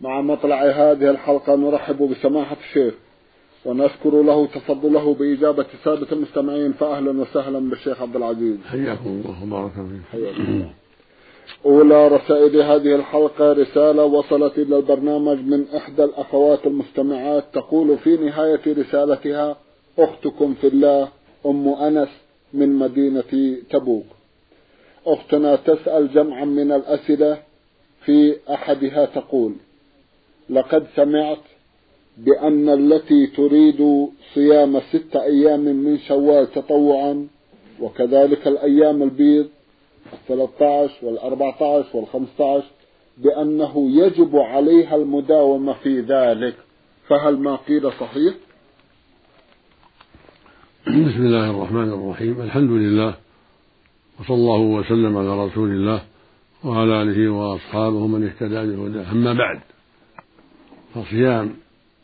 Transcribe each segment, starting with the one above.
مع مطلع هذه الحلقة نرحب بسماحة الشيخ ونشكر له تفضله بإجابة سادة المستمعين فأهلا وسهلا بالشيخ عبد العزيز. حياكم الله وبارك فيكم. أولى رسائل هذه الحلقة رسالة وصلت إلى البرنامج من إحدى الأخوات المستمعات. تقول في نهاية رسالتها أختكم في الله أم أنس من مدينة تبوك. أختنا تسأل جمعا من الأسئلة في أحدها تقول لقد سمعت بأن التي تريد صيام ست أيام من شوال تطوعا وكذلك الأيام البيض الثلاثة عشر والأربعة عشر والخمسة عشر بأنه يجب عليها المداومة في ذلك. فهل ما قيل صحيح؟ بسم الله الرحمن الرحيم. الحمد لله وصلى الله وسلم على رسول الله وعلى آله وأصحابه من اهتدى بهداه. أما بعد فصيام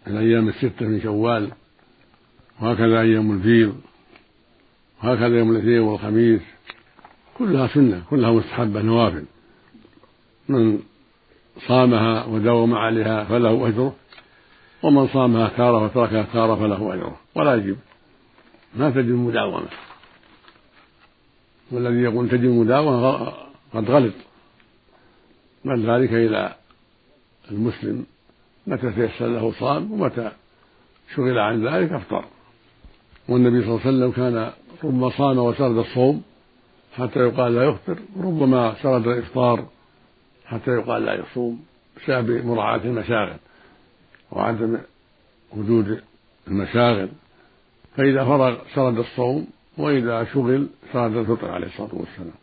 الأيام الستة من شوال وهكذا أيام الفيض وهكذا يوم الاثنين والخميس كلها سنة كلها مستحبة نوافل. من صامها وداوم عليها فله أجره ومن صامها كاره وتركها كاره فله أجره. ولا يجب. ما تجب مداومة. والذي يقول تجب مداومة قد غلط. بل ذلك إلى المسلم. متى تيسر له صام ومتى شغل عن ذلك أفطر. والنبي صلى الله عليه وسلم كان ربما صام وسرد الصوم حتى يقال لا يفطر وربما سرد الإفطار حتى يقال لا يصوم بسبب مراعاة المشاغل وعدم وجود المشاغل. فإذا فرغ سرد الصوم وإذا شغل سرد الفطر عليه الصلاة والسلام.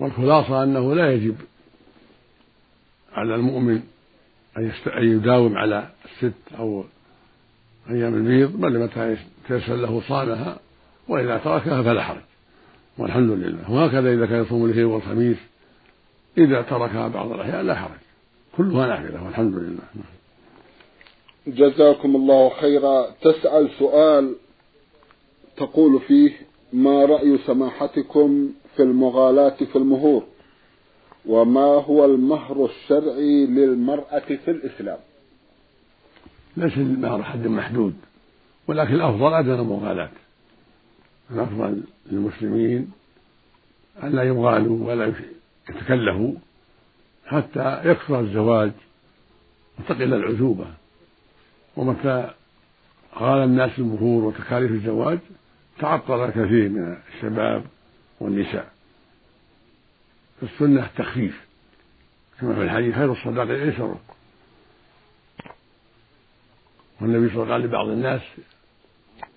والخلاصة أنه لا يجب على المؤمن أن يداوم على الست أو أيام البيض بل متى تيسر له صامها وإذا تركها فلا حرج. والحمد لله. وهكذا إذا كان يصوم الاثنين والخميس إذا تركها بعض الأحيان لا حرج. كلها نافلة والحمد لله. جزاكم الله خيرا. تسأل سؤال تقول فيه ما رأي سماحتكم في المغالاة في المهور؟ وما هو المهر الشرعي للمرأة في الإسلام. ليس المهر حد محدود ولكن الأفضل عدم المغالاة. الأفضل للمسلمين أن لا يغالوا ولا يتكلفوا حتى يكثر الزواج وتقل العزوبة. ومتى غال الناس المهور وتكاليف الزواج تعطل كثير من الشباب والنساء. فالسنة التخفيف كما في الحديث خير الصداق الايسر والنبي صلى الله عليه وسلم قال لبعض الناس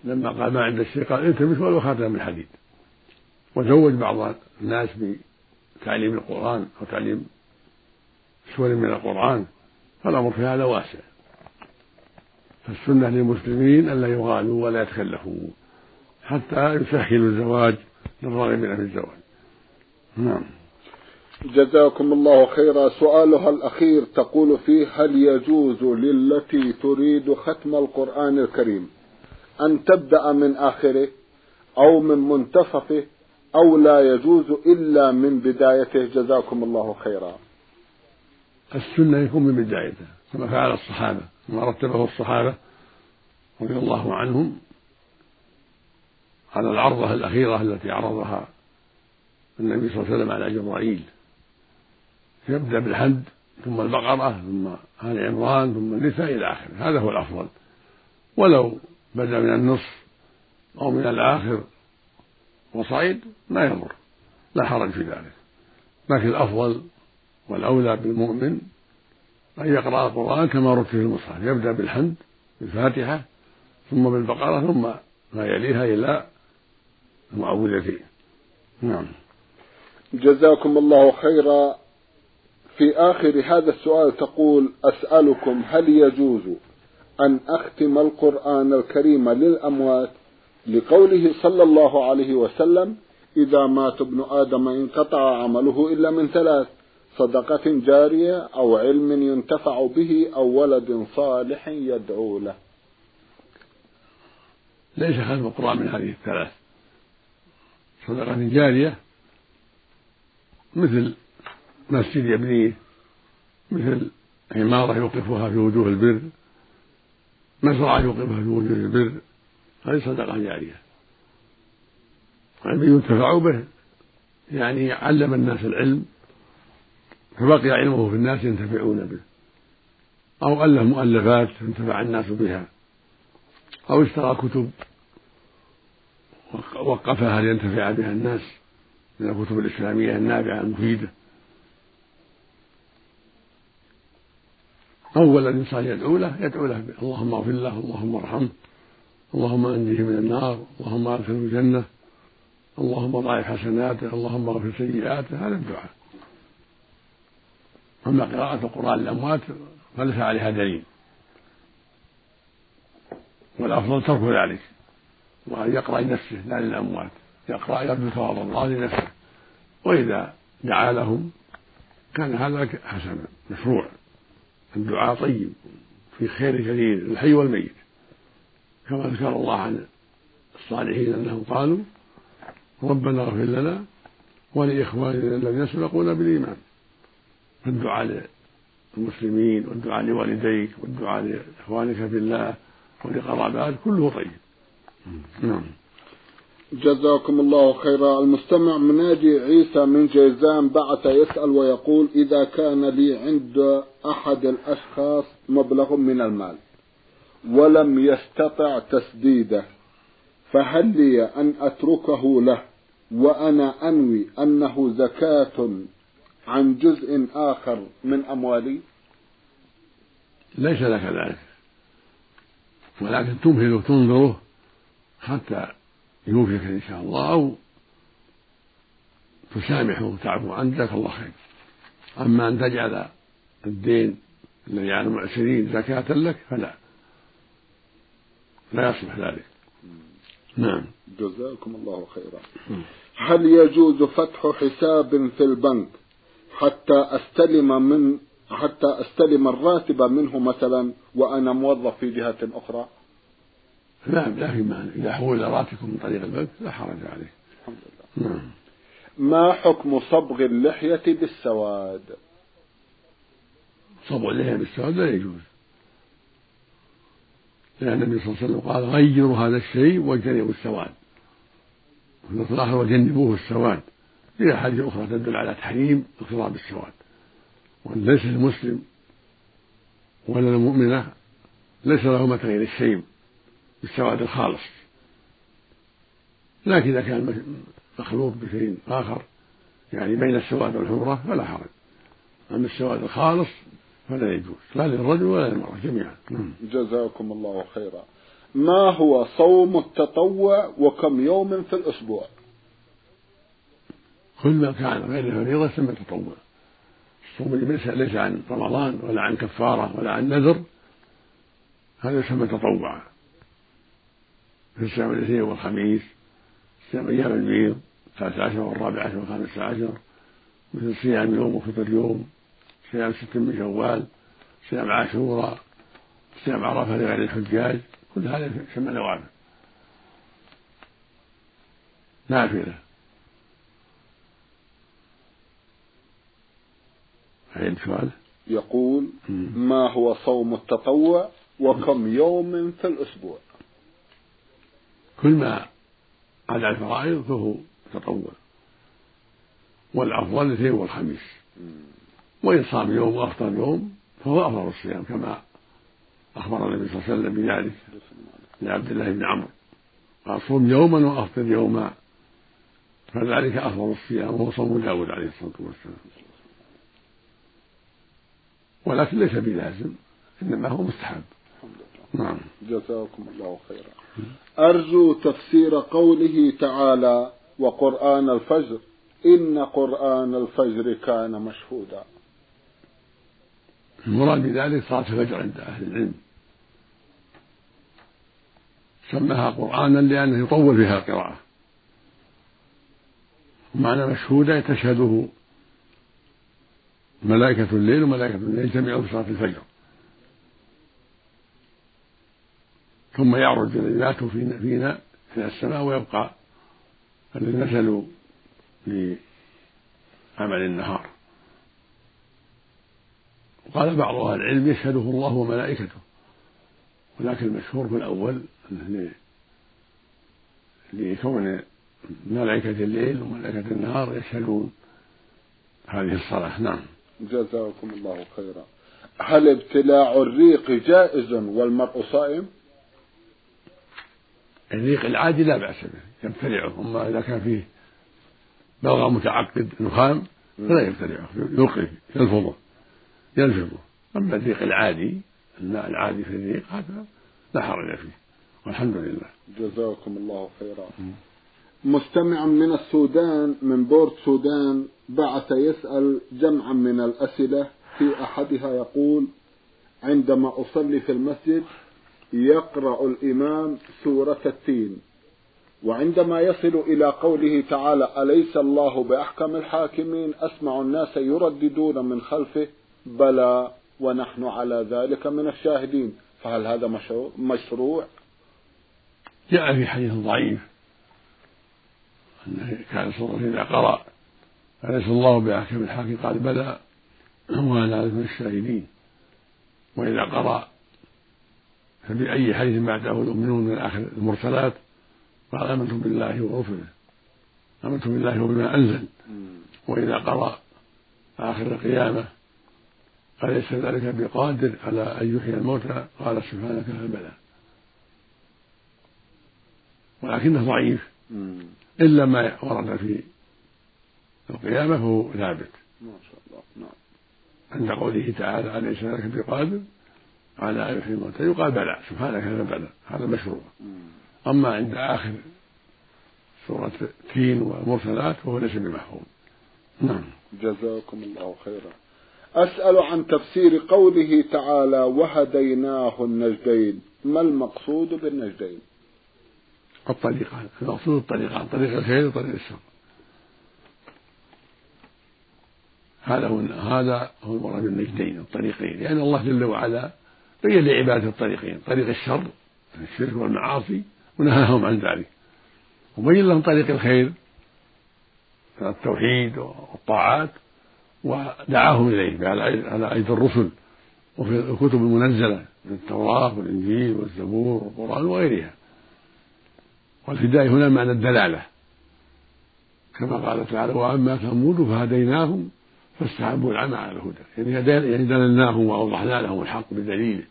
لما قال ما عند الشيء قال التمس ولو خاتم من حديد وزوج بعض الناس بتعليم القرآن أو تعليم سور من القرآن فالأمر في هذا واسع. فالسنة للمسلمين ألا يغالوا ولا يتكلفوا حتى يسهلوا الزواج للراغبين في الزواج. نعم. جزاكم الله خيرا. سؤالها الأخير تقول فيه هل يجوز للتي تريد ختم القرآن الكريم أن تبدأ من آخره أو من منتصفه أو لا يجوز إلا من بدايته؟ جزاكم الله خيرا. السنة يكون من بدايته كما فعل الصحابة كما رتبه الصحابة رضي الله عنهم على العرضة الأخيرة التي عرضها النبي صلى الله عليه وسلم على جبرائيل. يبدأ بالحمد ثم البقرة ثم آل عمران ثم النساء إلى آخره. هذا هو الأفضل. ولو بدأ من النصف أو من الآخر وصعيد ما يضر لا حرج في ذلك. لكن الأفضل والأولى بالمؤمن أن يقرأ القرآن كما رتب في المصحف. يبدأ بالحمد بالفاتحة ثم بالبقرة ثم ما يليها إلى المعوذتين نعم. جزاكم الله خيرا. في آخر هذا السؤال تقول أسألكم هل يجوز أن أختم القرآن الكريم للأموات لقوله صلى الله عليه وسلم إذا مات ابن آدم انقطع عمله إلا من ثلاث صدقة جارية أو علم ينتفع به أو ولد صالح يدعو له. ليس ختم القرآن من هذه الثلاث. صدقة جارية مثل مسجد يبنيه مثل عمارة يوقفها في وجوه البر مزرعة يوقفها في وجوه البر هذه صدقة جارية. علم ينتفع به يعني علم الناس العلم فبقي علمه في الناس ينتفعون به. أو ألف مؤلفات ينتفع الناس بها. أو اشترى كتب وقفها لينتفع بها الناس من الكتب الإسلامية النافعة المفيدة. أو ولد صالح يدعو له يدعو له اللهم اغفر له اللهم ارحمه اللهم أنجه من النار اللهم أدخله الجنة اللهم ضاعف حسناته اللهم اغفر سيئاته هذا الدعاء. أما قراءة القرآن للأموات فليس عليها دليل. والأفضل ترك ذلك وأن يقرأ لنفسه لا للأموات. يقرأ يرجو ثواب الله لنفسه. وإذا دعا لهم كان هذا حسنا مشروع. الدعاء طيب في خير كثير للحي والميت. كما ذكر الله عن الصالحين أنهم قالوا ربنا اغفر لنا ولإخواننا الذين سبقونا بالإيمان. فالدعاء للمسلمين والدعاء لوالديك والدعاء لإخوانك في الله ولقرابات كله طيب. نعم. جزاكم الله خيرا. المستمع مناجي عيسى من جيزان بعث يسأل ويقول إذا كان لي عند أحد الأشخاص مبلغ من المال ولم يستطع تسديده فهل لي أن أتركه له؟ وأنا أنوي أنه زكاة عن جزء آخر من أموالي؟ ليس لك ذلك ولكن تمهله تنظره حتى يوفيك إن شاء الله أو تسامحه وتعفو عنه جزاك الله خير. أما أن تجعل الدين الذي على المعسرين زكاة لك فلا. لا يصلح ذلك. نعم. جزاكم الله خيرا. هل يجوز فتح حساب في البنك حتى أستلم من حتى أستلم الراتب منه مثلا وأنا موظف في جهة أخرى؟ نعم لا في مانع إذا حول راتبكم من طريق البنك لا حرج عليه. الحمد لله. نعم. ما حكم صبغ اللحية بالسواد؟ صبغ اللحية بالسواد لا يجوز. لأن النبي صلى الله عليه وسلم قال غيروا هذا الشيء واجتنبوا السواد. وفي الآخر وجنبوه السواد. في أحاديث أخرى تدل على تحريم اضطراب السواد وأن ليس المسلم ولا المؤمنة ليس له غير الشيب بالسواد الخالص. لكن إذا كان مخلوط بشيء آخر يعني بين السواد والحمرة فلا حرج. أما السواد الخالص فلا يجوز لا للرجل ولا للمرأة جميعا. نعم. جزاكم الله خيرا. ما هو صوم التطوع وكم يوم في الأسبوع؟ كل ما كان غير الفريضة يسمى تطوع الصوم اللي ليس عن رمضان ولا عن كفارة ولا عن نذر هذا يسمى تطوعا في الصيام الاثنين والخميس صيام أيام البيض الثالث عشر والرابع عشر والخامس عشر مثل صيام يوم وفطر يوم صيام ست من شوال صيام عاشوراء صيام عرفة لغير الحجاج كل هذا يسمى نوافل. نافلة. عيد سؤال؟ يقول ما هو صوم التطوع وكم يوم في الأسبوع؟ كل ما على الفرائض فهو تطوع. والأفضل الاثنين والخميس. وإن صام يوم وأفطر يوم فهو أفضل الصيام كما أخبر النبي صلى الله عليه وسلم بذلك. لعبد الله بن عمرو. قال صوم يوما وأفطر يوما. فذلك أفضل الصيام وهو صوم داود عليه الصلاة والسلام. ولكن ليس بلازم إنما هو مستحب. نعم. جزاكم الله خيرا. أرجو تفسير قوله تعالى وقرآن الفجر. إن قرآن الفجر كان مشهودا. المراد بذلك صلاة الفجر عند أهل العلم. سماها قرآنا لأنه يطول فيها القراءة. ومعنى مشهودة تشهده ملائكة الليل وملائكة الليل جميعا في صلاة الفجر. ثم يعرج الذي فينا, فينا إلى السماء ويبقى الذي نزلوا لعمل النهار. وقال بعض أهل العلم يشهده الله وملائكته ولكن المشهور في الأول لكون ملائكة الليل وملائكة النهار يشهدون هذه الصلاة. نعم. جزاكم الله خيرا. هل ابتلاع الريق جائز والمرء صائم؟ الريق العادي لا بأس به يبتلعه أما إذا كان فيه بلغة متعقد نخام فلا يبتلعه يلقي يلفظه يلفظه أما الريق العادي الماء العادي في الريق هذا لا حرج فيه. والحمد لله. جزاكم الله خيرا. مستمع من السودان من بورت سودان بعث يسأل جمعا من الأسئلة في أحدها يقول عندما أصلي في المسجد يقرأ الإمام سورة التين. وعندما يصل إلى قوله تعالى أليس الله بأحكم الحاكمين؟ أسمع الناس يرددون من خلفه بلى ونحن على ذلك من الشاهدين. فهل هذا مشروع, مشروع؟ جاء في حديث ضعيف. أنه كان صلى إذا قرأ أليس الله بأحكم الحاكم قال بلى وأنا من الشاهدين. وإذا قرأ فبأي حديث بعده يؤمنون من آخر المرسلات قال آمنتم بالله ورسله. آمنتم بالله وبما أنزل. وإذا قرأ آخر القيامة أليس ذلك بقادر على أن يحيي الموتى؟ قال سبحانك بلى. ولكنه ضعيف. إلا ما ورد في القيامة فهو ثابت. ما شاء الله. نعم. عند قوله تعالى أليس ذلك بقادر؟ على أن يحيي الموتى يقال بلى. سبحانك هذا بلى. هذا مشروع. أما عند آخر سورة تين ومرسلات فهو ليس بمحفوظ. نعم. جزاكم الله خيرا. أسأل عن تفسير قوله تعالى وهديناه النجدين ما المقصود بالنجدين؟ الطريقة المقصود الطريقة طريق الخير وطريق الشر. هذا هو هذا هو المراد بالنجدين الطريقين. لأن الله جل وعلا بين لعبادة الطريقين طريق الشر الشرك والمعاصي ونهاهم عن ذلك. وبين لهم طريق الخير التوحيد والطاعات ودعاهم إليه على أيدي الرسل وفي الكتب المنزلة من التوراة والإنجيل والزبور والقرآن وغيرها. والهداية هنا معنى الدلالة. كما قال تعالى وأما ثمود فهديناهم فاستحبوا العمى على الهدى. يعني يعني دللناهم وأوضحنا لهم الحق بدليله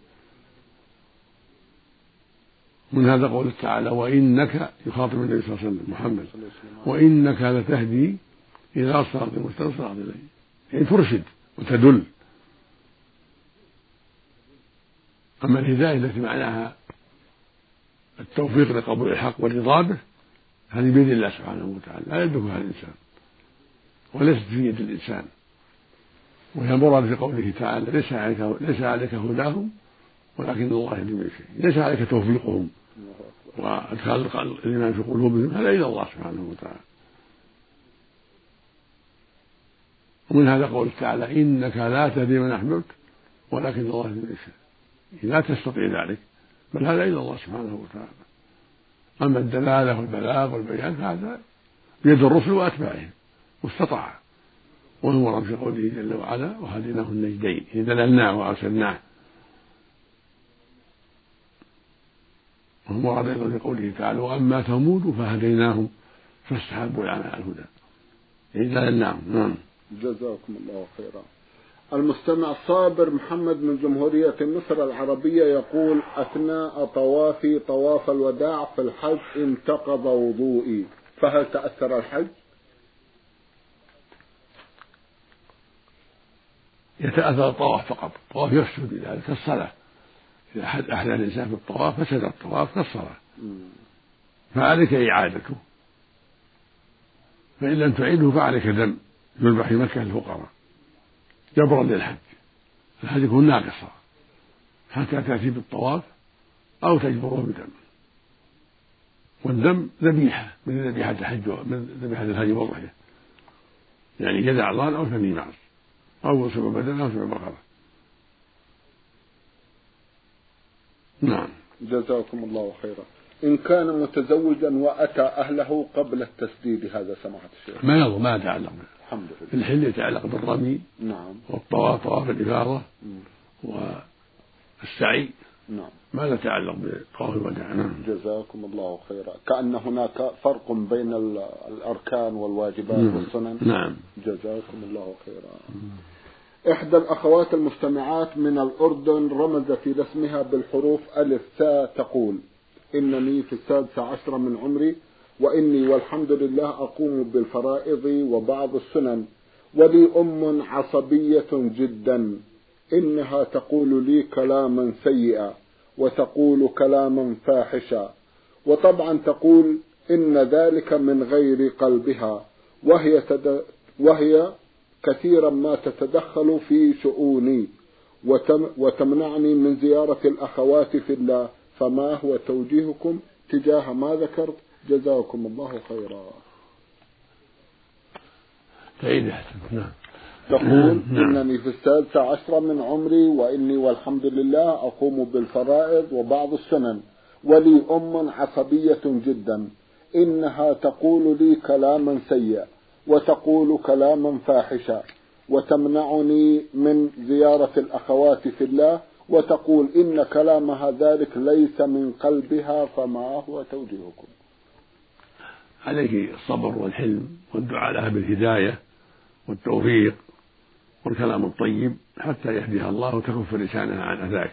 من هذا قول تعالى وإنك يخاطب النبي صلى الله عليه وسلم محمد وإنك لتهدي إلى صراط مستقيم صراط يعني ترشد وتدل. أما الهداية التي معناها التوفيق لقبول الحق والرضا به هذه بيد الله سبحانه وتعالى لا يدركها الإنسان وليست في يد الإنسان. وهي المراد في قوله تعالى ليس عليك ليس عليك هداهم ولكن الله يهدي من يشاء. ليس عليك توفيقهم. وادخال الايمان في قلوبهم هذا إلى الله سبحانه وتعالى. ومن هذا قول تعالى إنك لا تهدي من أحببت ولكن الله من يشاء. لا تستطيع ذلك بل هذا إلى الله سبحانه وتعالى. أما الدلالة والبلاغ والبيان فهذا بيد الرسل وأتباعهم واستطاع. والمراد في قوله جل وعلا وهديناه النجدين دللناه وأرسلناه والمراد أيضا في قوله تعالى وأما ثمود فهديناهم فاستحبوا العمى على الهدى. يعني دللناهم نعم. جزاكم الله خيرا. المستمع صابر محمد من جمهورية مصر العربية يقول أثناء طوافي طواف الوداع في الحج انتقض وضوئي. فهل تأثر الحج؟ يتأثر الطواف فقط الطواف يفسد بذلك كالصلاة إذا أحدث الإنسان في الطواف فسد الطواف كالصلاة فعليك إعادته. فإن لم تعيده فعليك دم يذبح في مكة للفقراء. جبرا للحج. الحج يكون ناقصا. حتى تأتي بالطواف أو تجبره بدم. والدم ذبيحة. من ذبيحة الحج من ذبيحة الهدي والضحية. يعني جذع ضال أو ثني معز أو سبب بدن أو سبب بقرة. نعم. جزاكم الله خيرا. إن كان متزوجا وأتى أهله قبل التسديد هذا سماحة الشيخ. ما يضر ما يتعلق الحمد لله. الحل يتعلق بالرمي نعم. والطواف طواف الإفاضة والسعي. نعم. ما لا يتعلق بطواف الوداع. نعم. جزاكم الله خيرا. كأن هناك فرق بين الأركان والواجبات نعم. والسنن. نعم. جزاكم الله خيرا. إحدى الأخوات المستمعات من الأردن رمزت إلى اسمها بالحروف ألف ثاء تقول إنني في السادسة عشرة من عمري وإني والحمد لله أقوم بالفرائض وبعض السنن ولي أم عصبية جدا إنها تقول لي كلاما سيئا وتقول كلاما فاحشا وطبعا تقول إن ذلك من غير قلبها وهي تد... وهي كثيرا ما تتدخل في شؤوني وتم... وتمنعني من زيارة الأخوات في الله. فما هو توجيهكم؟ تجاه ما ذكرت؟ جزاكم الله خيرا. نعم. تقول نعم. إنني في السادسة عشرة من عمري وإني والحمد لله أقوم بالفرائض وبعض السنن. ولي أم عصبية جدا. إنها تقول لي كلاما سيئا. وتقول كلاما فاحشا وتمنعني من زيارة الأخوات في الله وتقول إن كلامها ذلك ليس من قلبها فما هو توجيهكم. عليك الصبر والحلم والدعاء لها بالهداية والتوفيق والكلام الطيب حتى يهديها الله وتكف لسانها عن أذاك.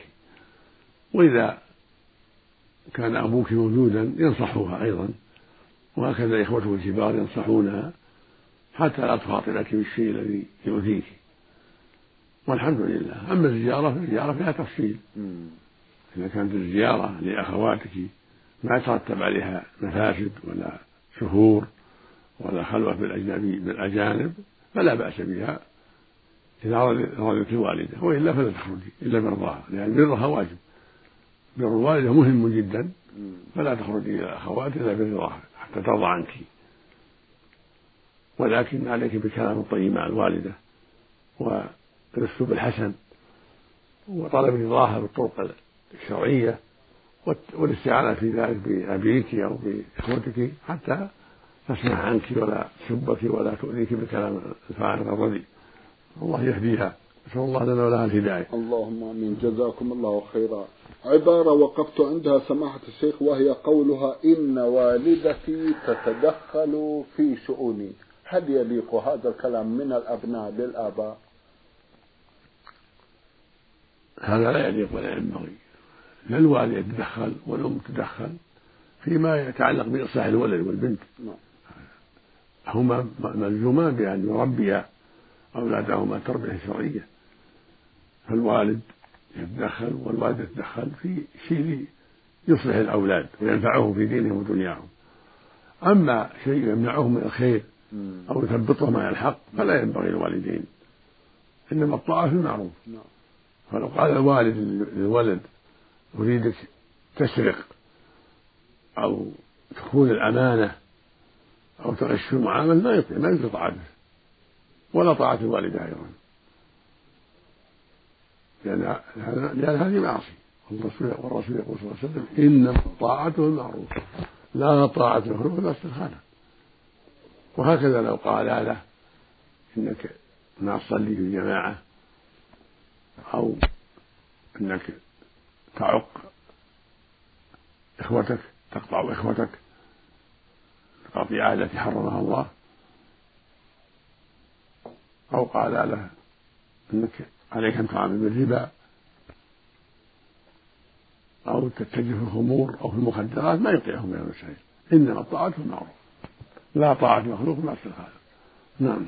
وإذا كان أبوك موجودا ينصحها أيضا وهكذا إخوته الكبار ينصحونها. حتى لا تخاطرك بالشيء الذي يؤذيك. والحمد لله. أما الزيارة فالزيارة فيها تفصيل. إذا كانت الزيارة لأخواتك ما يترتب عليها مفاسد ولا شهور ولا خلوة بالأجنبي بالأجانب فلا بأس بها. إذا رضيت الوالدة وإلا فلا تخرجي إلا برضاها لأن برها واجب. بر الوالدة مهم جدا فلا تخرجي إلى الأخوات إلا برضاها حتى ترضى عنك. ولكن عليك بالكلام الطيب مع الوالدة والأسلوب الحسن وطلب رضاها بالطرق الشرعية والاستعانة في ذلك بأبيك أو بإخوتك حتى تسمع عنك ولا تسبك ولا تؤذيك بالكلام الفارغ الرديء. الله يهديها. نسأل الله لنا ولها الهداية. اللهم آمين. جزاكم الله خيرا. عبارة وقفت عندها سماحة الشيخ وهي قولها إن والدتي تتدخل في شؤوني. هل يليق هذا الكلام من الأبناء للآباء؟ هذا لا يليق ولا ينبغي. لا الوالد يتدخل والأم تتدخل فيما يتعلق بإصلاح الولد والبنت. نعم. هما ملزومان بأن يربيا أولادهما التربية الشرعية فالوالد يتدخل والوالدة تتدخل في شيء يصلح الأولاد وينفعهم في دينهم ودنياهم. أما شيء يمنعهم من الخير أو يثبطهم على الحق فلا ينبغي للوالدين. إنما الطاعة في المعروف. نعم. فلو قال الوالد للولد أريدك تسرق أو تخون الأمانة أو تغش في المعاملة ما يطيع ما يطيع طاعته ولا طاعة الوالدة أيضا. لأن لأن هذه معصية. والرسول والرسول يقول صلى الله عليه وسلم إنما طاعته المعروف لا طاعة المخلوق لا استخانة وهكذا لو قال له إنك ما تصلي في الجماعة أو أنك تعق إخوتك تقطع إخوتك القطيعة التي حرمها الله أو قال له أنك عليك أن تعامل بالربا أو تتجه في الخمور أو في المخدرات ما يطيعه من المسائل إنما الطاعة في المعروف لا طاعة مخلوق مع الخالق. نعم.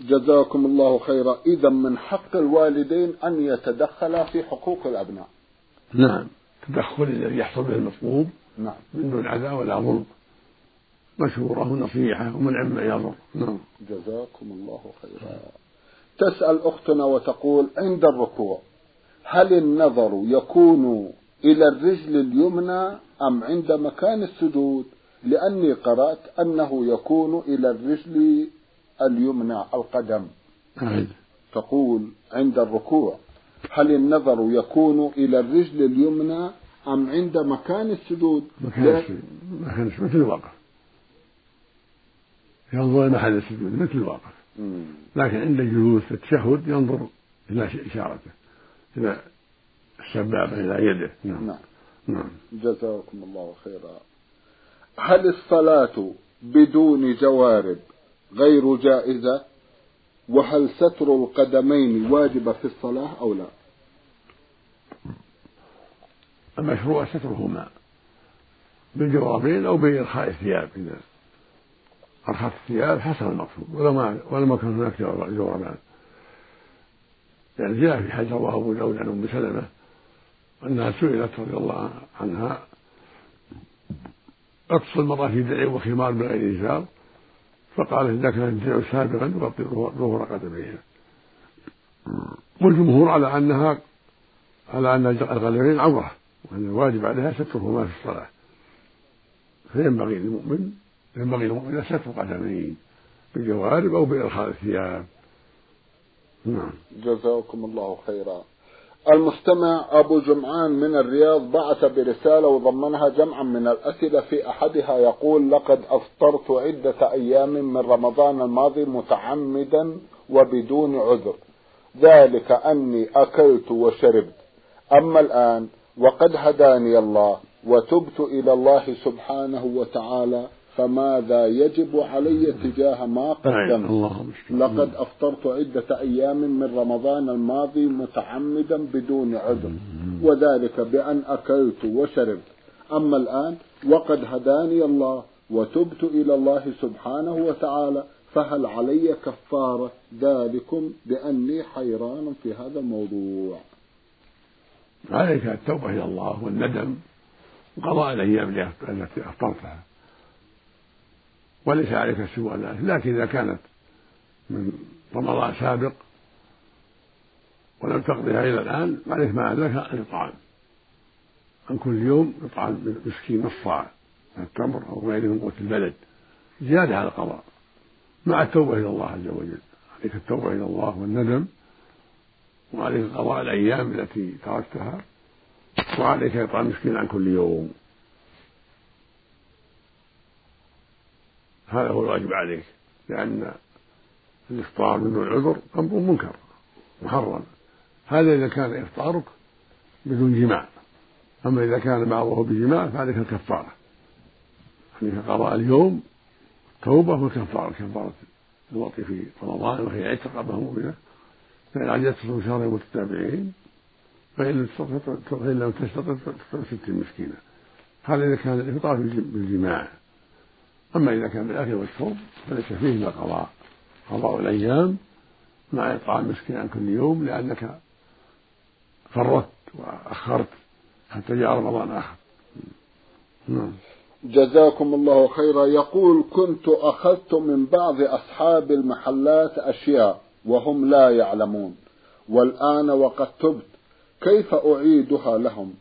جزاكم الله خيرا. إذا من حق الوالدين أن يتدخلا في حقوق الأبناء. نعم. التدخل الذي يحصل به المطلوب. نعم. من دون عداء ولا ظلم. مشورة ونصيحة ومنع ما يضر. نعم. جزاكم الله خيرا. تسأل أختنا وتقول عند الركوع هل النظر يكون إلى الرجل اليمنى أم عند مكان السجود؟ لأني قرأت أنه يكون إلى الرجل اليمنى القدم. أعد تقول عند الركوع هل النظر يكون إلى الرجل اليمنى أم عند مكان السجود؟ مكان السجود. مكان السجود مثل الواقف ينظر إلى محل السجود مثل الواقف لكن عند الجلوس التشهد ينظر إلى إشارته إلى السبابة إلى يده. نعم. نعم, نعم. جزاكم الله خيرا. هل الصلاة بدون جوارب غير جائزة؟ وهل ستر القدمين واجبة في الصلاة أو لا؟ المشروع سترهما بالجوابين أو بإرخاء الثياب إذا أرخت الثياب حصل المقصود ولو ما ولو ما كان هناك جوربان يعني جاء في حديث رواه أبو داود عن أم سلمة أنها سئلت رضي الله عنها اقص المرأة في درع وخمار بغير إزار فقالت إذا كان الدرع سابقا يغطي ظهور قدميها والجمهور على أنها على أن الغليظين عورة وأن الواجب عليها سترهما في الصلاة. فينبغي للمؤمن ينبغي للمؤمن ستر قدمين بالجوارب أو بإرخاء الثياب. نعم. جزاكم الله خيرا. المستمع أبو جمعان من الرياض بعث برسالة وضمنها جمعا من الأسئلة في أحدها يقول لقد أفطرت عدة أيام من رمضان الماضي متعمدا وبدون عذر. ذلك أني أكلت وشربت. أما الآن وقد هداني الله وتبت إلى الله سبحانه وتعالى فماذا يجب علي تجاه ما قدمت لقد أفطرت عدة أيام من رمضان الماضي متعمدا بدون عذر وذلك بأن أكلت وشربت. أما الآن وقد هداني الله وتبت إلى الله سبحانه وتعالى فهل علي كفارة ذلكم بأني حيران في هذا الموضوع؟ عليك التوبة إلى الله والندم. وقضاء الأيام التي أفطرتها. وليس عليك سوى ذلك لكن إذا كانت من رمضان سابق ولم تقضيها إلى الآن عليك ما ذلك الإطعام. عن كل يوم يطعم مسكين نص صاع من التمر أو غيره من قوت البلد. زيادة على القضاء. مع التوبة إلى الله عز وجل. عليك التوبة إلى الله والندم. وعليك قضاء الأيام التي تركتها. وعليك إطعام مسكين عن كل يوم. هذا هو الواجب عليك لأن الإفطار من دون عذر أمر منكر محرم. هذا إذا كان إفطارك بدون جماع. أما إذا كان بعضه بجماع فعليك الكفارة عليك قضاء اليوم توبة والكفارة. كفارة الوطي في رمضان وهي عتق رقبة مؤمنة. فإن عجزت تصوم شهرين متتابعين فإن لم تستطع ست مسكينة هذا إذا كان الإفطار بالجماع. أما إذا كان بالأكل والشرب فليس فيه إلا قضاء. قضاء الأيام مع إطعام مسكين عن كل يوم لأنك فرطت وأخرت حتى جاء رمضان آخر. نعم. جزاكم الله خيرا. يقول كنت أخذت من بعض أصحاب المحلات أشياء وهم لا يعلمون. والآن وقد تبت. كيف أعيدها لهم؟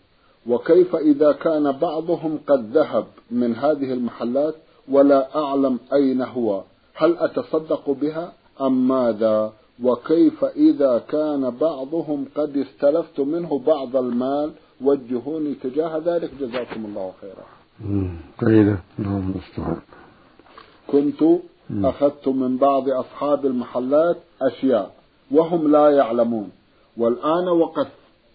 وكيف إذا كان بعضهم قد ذهب من هذه المحلات؟ ولا أعلم أين هو. هل أتصدق بها أم ماذا؟ وكيف إذا كان بعضهم قد استلفت منه بعض المال؟ وجهوني تجاه ذلك. جزاكم الله خيرا. قيدة نعم المستعان كنت أخذت من بعض أصحاب المحلات أشياء وهم لا يعلمون. والآن وقد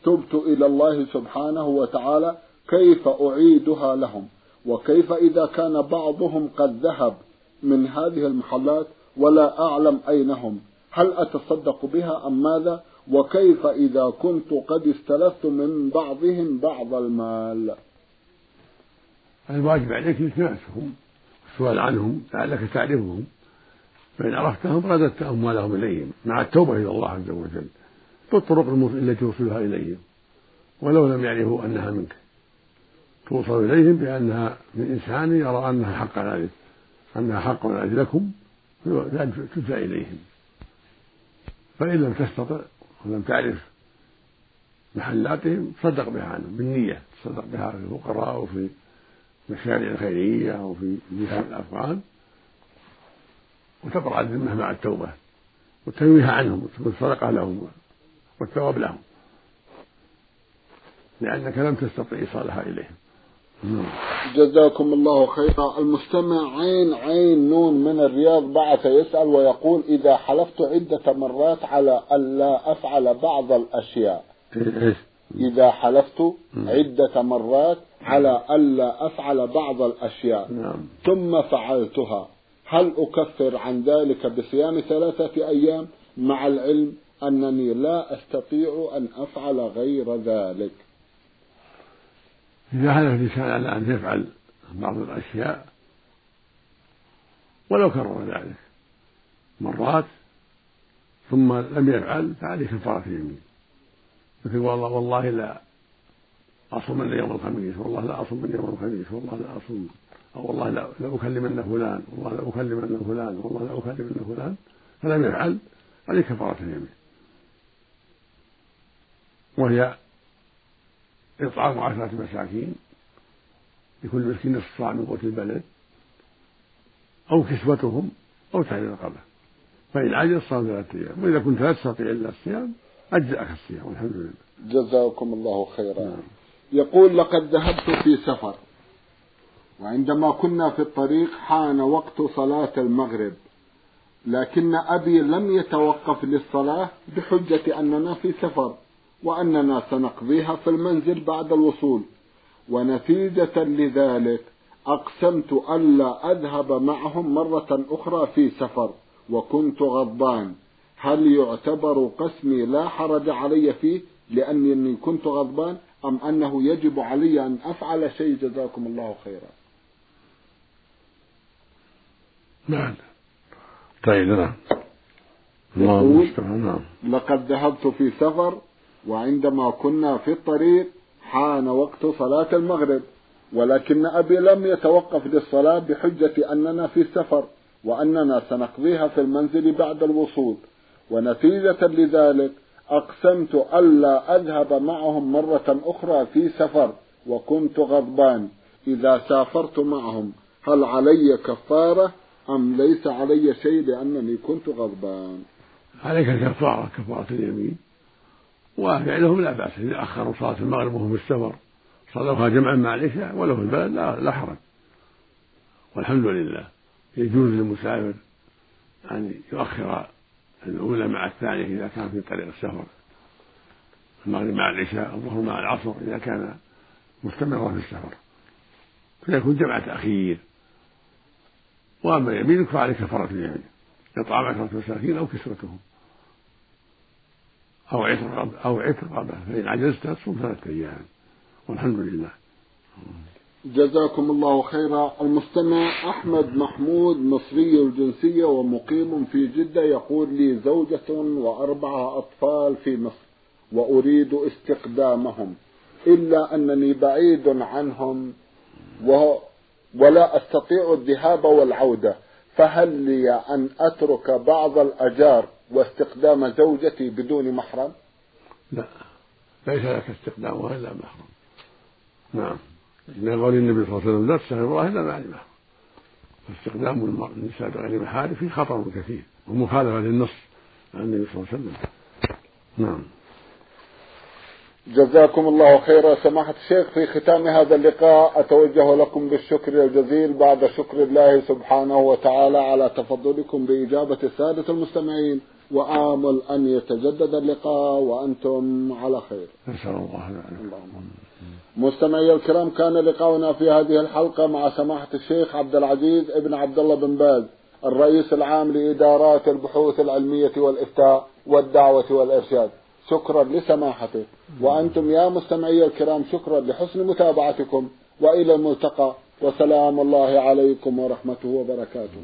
تبت إلى الله سبحانه وتعالى كيف أعيدها لهم. وكيف إذا كان بعضهم قد ذهب من هذه المحلات ولا أعلم أين هم هل أتصدق بها أم ماذا؟ وكيف إذا كنت قد استلفت من بعضهم بعض المال؟ الواجب عليك التماسهم السؤال عنهم لعلك تعرفهم. فإن عرفتهم رددت أموالهم إليهم مع التوبة إلى الله عز وجل بالطرق التي توصلها إليهم ولو لم يعرفوا أنها منك. توصل إليهم بأنها من إنسان يرى أنها حق ذلك أنها حق لكم تدفع إليهم. فإن لم تستطع ولم تعرف محلاتهم تصدق بها عنهم بالنية تصدق بها في الفقراء وفي المشاريع الخيرية أو في جهة الأفغان. وتبرأ الذمة مع التوبة والتنويه عنهم والصدقة لهم والثواب لهم. لأنك لم تستطع إيصالها إليهم. جزاكم الله خيرا. المستمع عين عين نون من الرياض بعث يسأل ويقول إذا حلفت عدة مرات على ألا أفعل بعض الأشياء. إذا حلفت عدة مرات على ألا أفعل بعض الأشياء. نعم. ثم فعلتها. هل أكفر عن ذلك بصيام ثلاثة أيام؟ مع العلم أنني لا أستطيع أن أفعل غير ذلك. إذا حلف الإنسان على أن يفعل بعض الأشياء ولو كرر ذلك مرات ثم لم يفعل فعليه كفارة اليمين. مثل والله والله لا أصومن يوم الخميس والله لا أصومن يوم الخميس والله لا أصوم أو والله لا لأكلمن فلان والله لا أكلمن فلان والله لا أكلمن فلان فلم يفعل عليه كفارة اليمين. وهي إطعام عشرة مساكين لكل مسكين نصف صاع من قوت البلد أو كسوتهم أو تحرير رقبة فإن عجز صام ثلاثة أيام وإذا كنت لا تستطيع إلا الصيام أجزأك الصيام والحمد لله. جزاكم الله خيرا. نعم. يقول لقد ذهبت في سفر وعندما كنا في الطريق حان وقت صلاة المغرب لكن أبي لم يتوقف للصلاة بحجة أننا في سفر. وأننا سنقضيها في المنزل بعد الوصول. ونتيجة لذلك أقسمت ألا أذهب معهم مرة أخرى في سفر وكنت غضبان. هل يعتبر قسمي لا حرج علي فيه لأني كنت غضبان أم أنه يجب علي أن أفعل شيء جزاكم الله خيرا؟ نعم. طيب نعم. الله نعم. لقد ذهبت في سفر وعندما كنا في الطريق حان وقت صلاة المغرب ولكن أبي لم يتوقف للصلاة بحجة أننا في سفر وأننا سنقضيها في المنزل بعد الوصول. ونتيجة لذلك أقسمت ألا أذهب معهم مرة أخرى في سفر وكنت غضبان. إذا سافرت معهم هل علي كفارة؟ أم ليس علي شيء لأنني كنت غضبان؟ عليك كفارة كفارة اليمين. وفعلهم لا بأس إذا أخروا صلاة المغرب وهم في السفر صلوها جمعا مع العشاء ولو في البلد لا, لا حرج. والحمد لله يجوز للمسافر أن يؤخر الأولى مع الثانية إذا كان في طريق السفر. المغرب مع العشاء الظهر مع العصر إذا كان مستمرا في السفر. فيكون جمع تأخير. وأما يمينك فعليك كفارة اليمين. إطعام عشرة مساكين أو كسوتهم. أو عتق أو عتق رقبة فإن عجزت تصوم ثلاثة أيام. والحمد لله. جزاكم الله خيرا. المستمع أحمد محمود مصري الجنسية ومقيم في جدة يقول لي زوجة وأربعة أطفال في مصر وأريد استقدامهم إلا أنني بعيد عنهم ولا أستطيع الذهاب والعودة. فهل لي أن أترك بعض الأجار واستقدام زوجتي بدون محرم؟ لا ليس لك استقدامها إلا محرم. نعم. من قول النبي صلى الله عليه وسلم لا تستغفر الله إلا مع المحرم فاستخدام النساء بغير محارم فيه خطر كثير ومخالفة للنص عن النبي صلى الله عليه وسلم. نعم. جزاكم الله خيرا. سماحة الشيخ في ختام هذا اللقاء أتوجه لكم بالشكر الجزيل بعد شكر الله سبحانه وتعالى على تفضلكم بإجابة السادة المستمعين. وآمل أن يتجدد اللقاء وأنتم على خير. نسأل الله اللهم مستمعي الكرام كان لقاؤنا في هذه الحلقة مع سماحة الشيخ عبد العزيز ابن عبد الله بن باز الرئيس العام لإدارات البحوث العلمية والإفتاء والدعوة والإرشاد. شكرا لسماحته وأنتم يا مستمعي الكرام شكرا لحسن متابعتكم. وإلى الملتقى. وسلام الله عليكم ورحمته وبركاته.